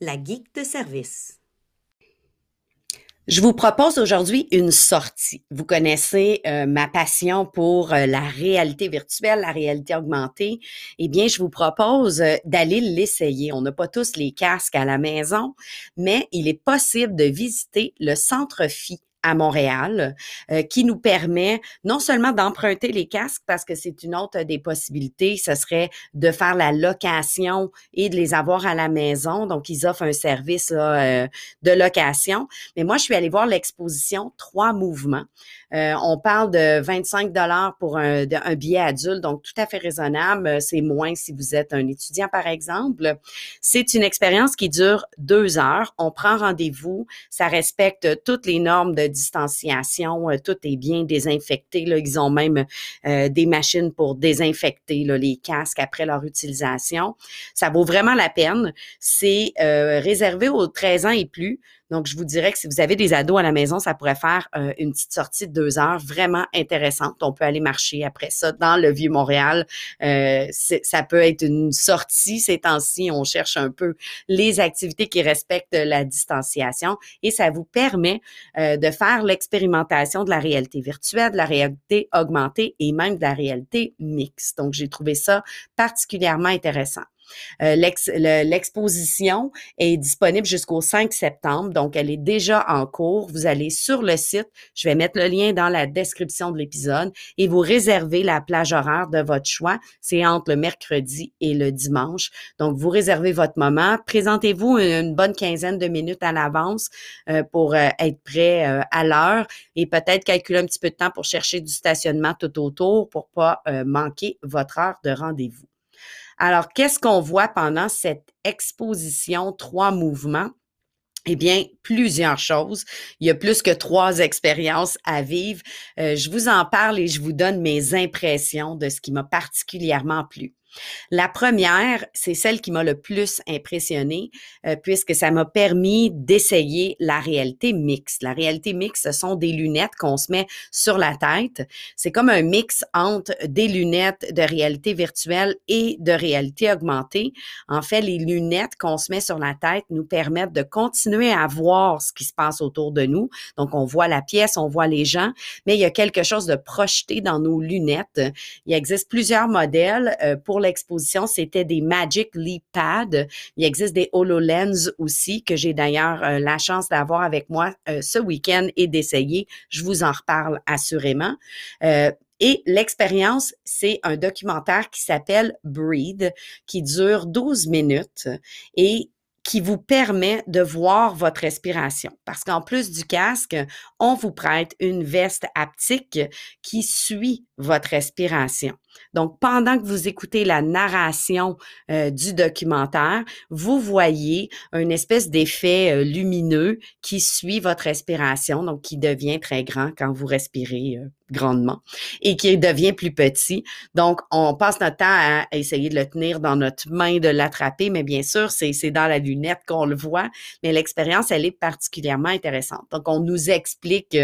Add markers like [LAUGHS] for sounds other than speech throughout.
la geek de service. Je vous propose aujourd'hui une sortie. Vous connaissez euh, ma passion pour euh, la réalité virtuelle, la réalité augmentée. Eh bien, je vous propose euh, d'aller l'essayer. On n'a pas tous les casques à la maison, mais il est possible de visiter le Centre Phi à Montréal, euh, qui nous permet non seulement d'emprunter les casques, parce que c'est une autre des possibilités, ce serait de faire la location et de les avoir à la maison. Donc, ils offrent un service euh, de location. Mais moi, je suis allée voir l'exposition Trois mouvements. Euh, on parle de 25 dollars pour un, un, billet adulte, donc tout à fait raisonnable. C'est moins si vous êtes un étudiant, par exemple. C'est une expérience qui dure deux heures. On prend rendez-vous. Ça respecte toutes les normes de distanciation. Euh, tout est bien désinfecté. Là. Ils ont même euh, des machines pour désinfecter là, les casques après leur utilisation. Ça vaut vraiment la peine. C'est réservé aux 13 ans et plus. Donc, je vous dirais que si vous avez des ados à la maison, ça pourrait faire euh, une petite sortie de deux heures vraiment intéressante. On peut aller marcher après ça dans le Vieux-Montréal. Euh, ça peut être une sortie ces temps-ci. On cherche un peu les activités qui respectent la distanciation et ça vous permet euh, de faire l'expérimentation de la réalité virtuelle, de la réalité augmentée et même de la réalité mixte. Donc, j'ai trouvé ça particulièrement intéressant. Euh, l'exposition est disponible jusqu'au 5 septembre, donc elle est déjà en cours. Vous allez sur le site, je vais mettre le lien dans la description de l'épisode et vous réservez la plage horaire de votre choix. C'est entre le mercredi et le dimanche. Donc, vous réservez votre moment. Présentez-vous une bonne quinzaine de minutes à l'avance euh, pour euh, être prêt à l'heure et peut-être calculer un petit peu de temps pour chercher du stationnement tout autour pour pas manquer votre heure de rendez-vous. Alors, qu'est-ce qu'on voit pendant cette exposition trois mouvements? Eh bien, plusieurs choses. Il y a plus que trois expériences à vivre. Euh, je vous en parle et je vous donne mes impressions de ce qui m'a particulièrement plu. La première, c'est celle qui m'a le plus impressionné euh, puisque ça m'a permis d'essayer la réalité mixte. La réalité mixte, ce sont des lunettes qu'on se met sur la tête. C'est comme un mix entre des lunettes de réalité virtuelle et de réalité augmentée. En fait, les lunettes qu'on se met sur la tête nous permettent de continuer à voir ce qui se passe autour de nous. Donc, on voit la pièce, on voit les gens, mais il y a quelque chose de projeté dans nos lunettes. Il existe plusieurs modèles euh, pour l'exposition, c'était des Magic Leap Pad. Il existe des HoloLens aussi que j'ai d'ailleurs euh, la chance d'avoir avec moi euh, ce week-end et d'essayer. Je vous en reparle assurément. Euh, et l'expérience, c'est un documentaire qui s'appelle Breathe, qui dure 12 minutes et qui vous permet de voir votre respiration. Parce qu'en plus du casque, on vous prête une veste haptique qui suit votre respiration. Donc, pendant que vous écoutez la narration euh, du documentaire, vous voyez une espèce d'effet euh, lumineux qui suit votre respiration, donc qui devient très grand quand vous respirez euh, grandement et qui devient plus petit. Donc, on passe notre temps à essayer de le tenir dans notre main, de l'attraper, mais bien sûr, c'est dans la lunette qu'on le voit, mais l'expérience, elle est particulièrement intéressante. Donc, on nous explique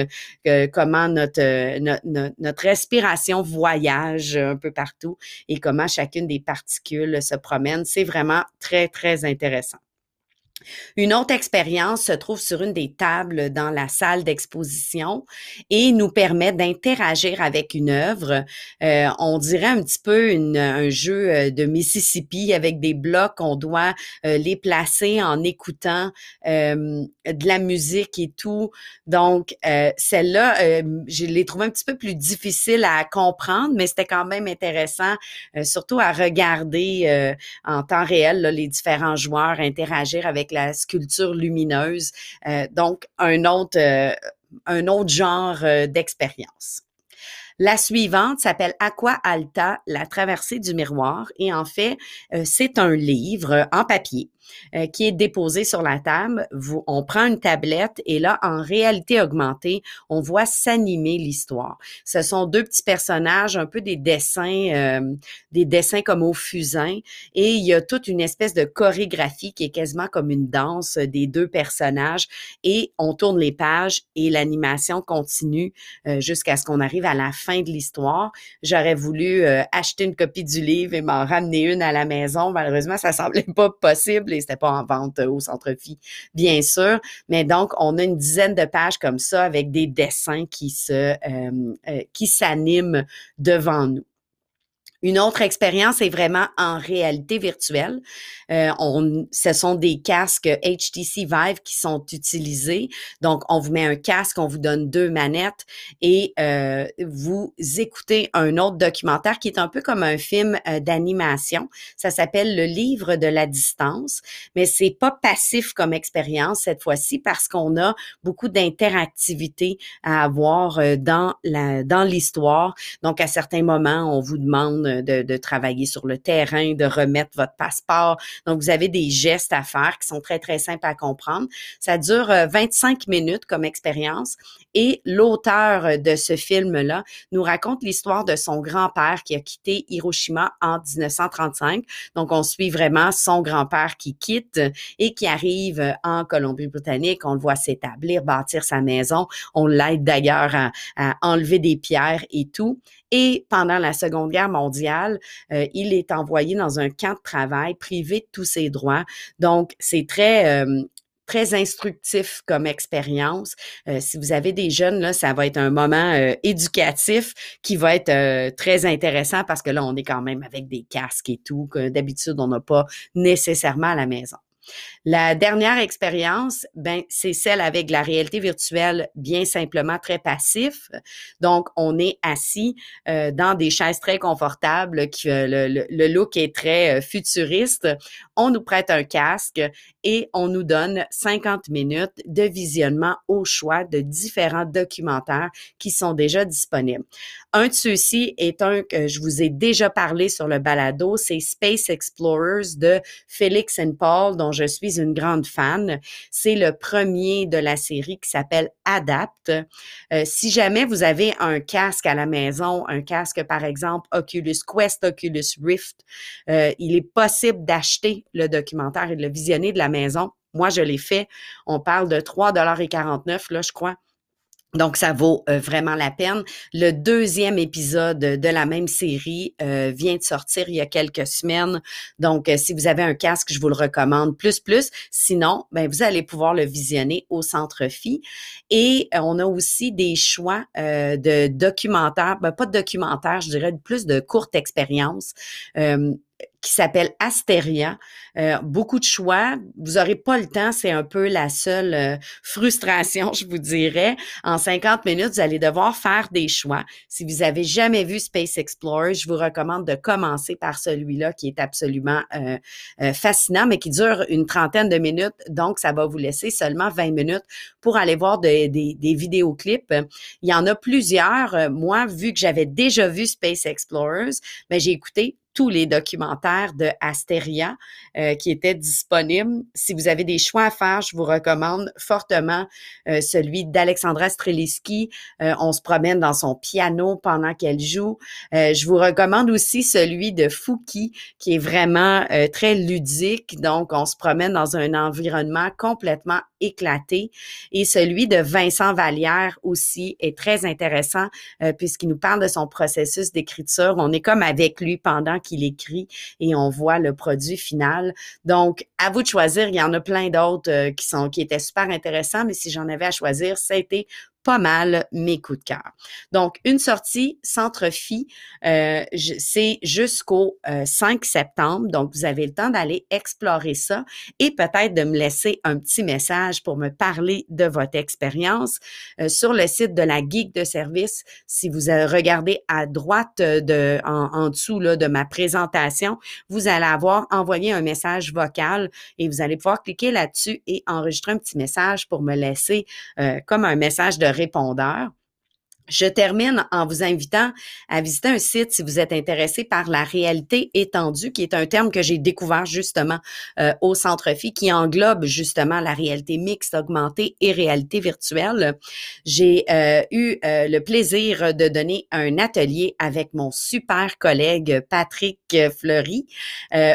comment notre, notre, notre respiration voyage un peu partout et comment chacune des particules se promène. C'est vraiment très, très intéressant. Une autre expérience se trouve sur une des tables dans la salle d'exposition et nous permet d'interagir avec une œuvre. Euh, on dirait un petit peu un jeu euh, de Mississippi avec des blocs. On doit euh, les placer en écoutant de la musique et tout. Donc, celle-là, je l'ai trouvée un petit peu plus difficile à comprendre, mais c'était quand même intéressant, surtout à regarder en temps réel les différents joueurs interagir avec la sculpture lumineuse. Euh, donc, un autre, euh, un autre genre euh, d'expérience. La suivante s'appelle Aqua Alta, la traversée du miroir. Et en fait, c'est un livre en papier euh, qui est déposé sur la table. Vous, on prend une tablette et là, en réalité augmentée, on voit s'animer l'histoire. Ce sont deux petits personnages, un peu des dessins, euh, des dessins comme au fusain, et il y a toute une espèce de chorégraphie qui est quasiment comme une danse des deux personnages. Et on tourne les pages et l'animation continue euh, jusqu'à ce qu'on arrive à la fin de l'histoire. J'aurais voulu euh, acheter une copie du livre et m'en ramener une à la maison. Malheureusement, ça semblait pas possible et c'était pas en vente au centre-fille, bien sûr. Mais donc, on a une dizaine de pages comme ça avec des dessins qui se qui s'animent devant nous. Une autre expérience est vraiment en réalité virtuelle. Euh, on, ce sont des casques HTC Vive qui sont utilisés. Donc, on vous met un casque, on vous donne deux manettes et euh, vous écoutez un autre documentaire qui est un peu comme un film euh, d'animation. Ça s'appelle Le livre de la distance, mais c'est pas passif comme expérience cette fois-ci parce qu'on a beaucoup d'interactivité à avoir dans la dans l'histoire. Donc, à certains moments, on vous demande de, travailler sur le terrain, de remettre votre passeport, donc, vous avez des gestes à faire qui sont très, très simples à comprendre. Ça dure 25 euh, minutes comme expérience et l'auteur de ce film-là nous raconte l'histoire de son grand-père qui a quitté Hiroshima en 1935. Donc, on suit vraiment son grand-père qui quitte et qui arrive en Colombie-Britannique. On le voit s'établir, bâtir sa maison. On l'aide d'ailleurs à, enlever des pierres et tout. Et pendant la Seconde Guerre mondiale, euh, il est envoyé dans un camp de travail privé de tous ses droits. Donc, c'est très... Euh, très instructif comme expérience. Euh, si vous avez des jeunes, là, ça va être un moment éducatif qui va être très intéressant parce que là, on est quand même avec des casques et tout, que d'habitude, on n'a pas nécessairement à la maison. La dernière expérience, ben, c'est celle avec la réalité virtuelle, bien simplement très passif. Donc, on est assis euh, dans des chaises très confortables, euh, le, le, look est très euh, futuriste. On nous prête un casque et on nous donne 50 minutes de visionnement au choix de différents documentaires qui sont déjà disponibles. Un de ceux-ci est un que je vous ai déjà parlé sur le balado, c'est Space Explorers de Félix and Paul, dont je suis une grande fan. C'est le premier de la série qui s'appelle Adapt. Euh, si jamais vous avez un casque à la maison, un casque par exemple Oculus Quest, Oculus Rift, euh, il est possible d'acheter le documentaire et de le visionner de la maison. Moi, je l'ai fait. On parle de 3,49 là, je crois. Donc, ça vaut euh, vraiment la peine. Le deuxième épisode de la même série euh, vient de sortir il y a quelques semaines. Donc, euh, si vous avez un casque, je vous le recommande plus, plus. Sinon, ben, vous allez pouvoir le visionner au Centre Phi. Et on a aussi des choix de documentaires, ben, pas de documentaires, je dirais plus de courtes expériences qui s'appelle Asteria. Euh, beaucoup de choix. Vous aurez pas le temps, c'est un peu la seule euh, frustration, [LAUGHS] je vous dirais. En 50 minutes, vous allez devoir faire des choix. Si vous avez jamais vu Space Explorer, je vous recommande de commencer par celui-là qui est absolument euh, fascinant, mais qui dure une trentaine de minutes. Donc, ça va vous laisser seulement 20 minutes pour aller voir des vidéoclips. Il y en a plusieurs. Moi, vu que j'avais déjà vu Space Explorers, mais ben, j'ai écouté tous les documentaires de Asteria euh, qui étaient disponibles. Si vous avez des choix à faire, je vous recommande fortement euh, celui d'Alexandra Streliski. Euh, on se promène dans son piano pendant qu'elle joue. je vous recommande aussi celui de Fouki qui est vraiment très ludique. Donc, on se promène dans un environnement complètement éclaté. Et celui de Vincent Vallière aussi est très intéressant puisqu'il nous parle de son processus d'écriture. On est comme avec lui pendant qu'il écrit et on voit le produit final. Donc, à vous de choisir. Il y en a plein d'autres euh, qui sont qui étaient super intéressants, mais si j'en avais à choisir, été pas mal mes coups de cœur. Donc, une sortie centre-fille, euh, c'est jusqu'au 5 euh, septembre. Donc, vous avez le temps d'aller explorer ça et peut-être de me laisser un petit message pour me parler de votre expérience euh, sur le site de la Geek de service. Si vous regardez à droite de, en, en dessous là, de ma présentation, vous allez avoir envoyé un message vocal et vous allez pouvoir cliquer là-dessus et enregistrer un petit message pour me laisser comme un message de répondeur. Je termine en vous invitant à visiter un site si vous êtes intéressé par la réalité étendue, qui est un terme que j'ai découvert justement euh, au Centre Phi, qui englobe justement la réalité mixte, augmentée et réalité virtuelle. J'ai euh, eu euh, le plaisir de donner un atelier avec mon super collègue Patrick Fleury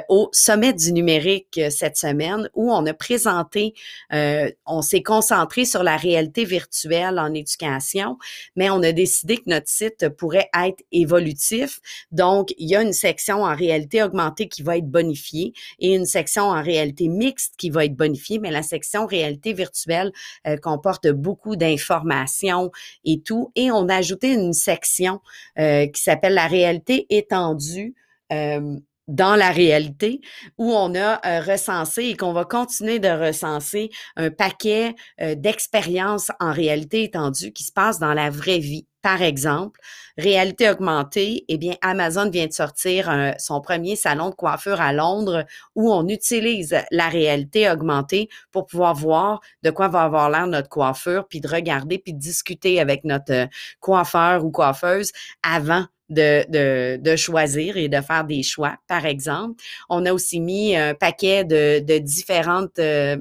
au Sommet du numérique cette semaine, où on a présenté, on s'est concentré sur la réalité virtuelle en éducation, mais on on a décidé que notre site pourrait être évolutif. Donc, il y a une section en réalité augmentée qui va être bonifiée et une section en réalité mixte qui va être bonifiée, mais la section réalité virtuelle euh, comporte beaucoup d'informations et tout. Et on a ajouté une section euh, qui s'appelle la réalité étendue. Euh, dans la réalité où on a euh, recensé et qu'on va continuer de recenser un paquet euh, d'expériences en réalité étendue qui se passent dans la vraie vie. Par exemple, réalité augmentée, eh bien, Amazon vient de sortir euh, son premier salon de coiffure à Londres où on utilise la réalité augmentée pour pouvoir voir de quoi va avoir l'air notre coiffure, puis de regarder, puis de discuter avec notre coiffeur ou coiffeuse avant de, de, de, choisir et de faire des choix, par exemple. On a aussi mis un paquet de, de différentes euh,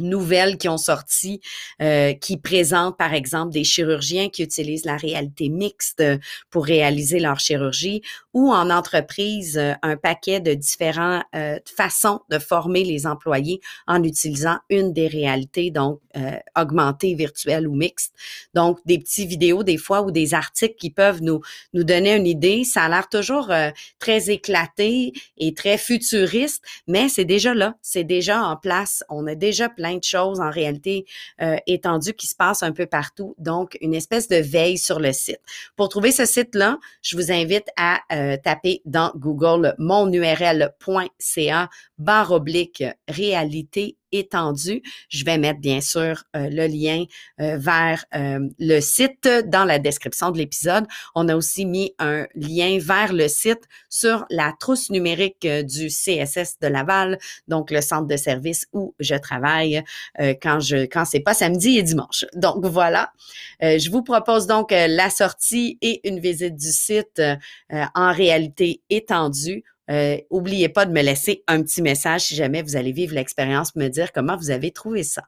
nouvelles qui ont sorti, euh, qui présentent par exemple des chirurgiens qui utilisent la réalité mixte pour réaliser leur chirurgie, ou en entreprise euh, un paquet de différentes euh, façons de former les employés en utilisant une des réalités donc euh, augmentée, virtuelle ou mixte. Donc des petits vidéos des fois ou des articles qui peuvent nous nous donner une idée. Ça a l'air toujours très éclaté et très futuriste, mais c'est déjà là, c'est déjà en place. On a déjà plein de choses en réalité euh, étendues qui se passent un peu partout. Donc, une espèce de veille sur le site. Pour trouver ce site-là, je vous invite à euh, taper dans Google monurl.ca barre oblique réalité étendu. Je vais mettre bien sûr euh, le lien euh, vers euh, le site dans la description de l'épisode. On a aussi mis un lien vers le site sur la trousse numérique du CSS de Laval, donc le centre de service où je travaille quand je quand c'est pas samedi et dimanche. Donc voilà. je vous propose donc la sortie et une visite du site en réalité étendue euh, oubliez pas de me laisser un petit message si jamais vous allez vivre l'expérience, me dire comment vous avez trouvé ça.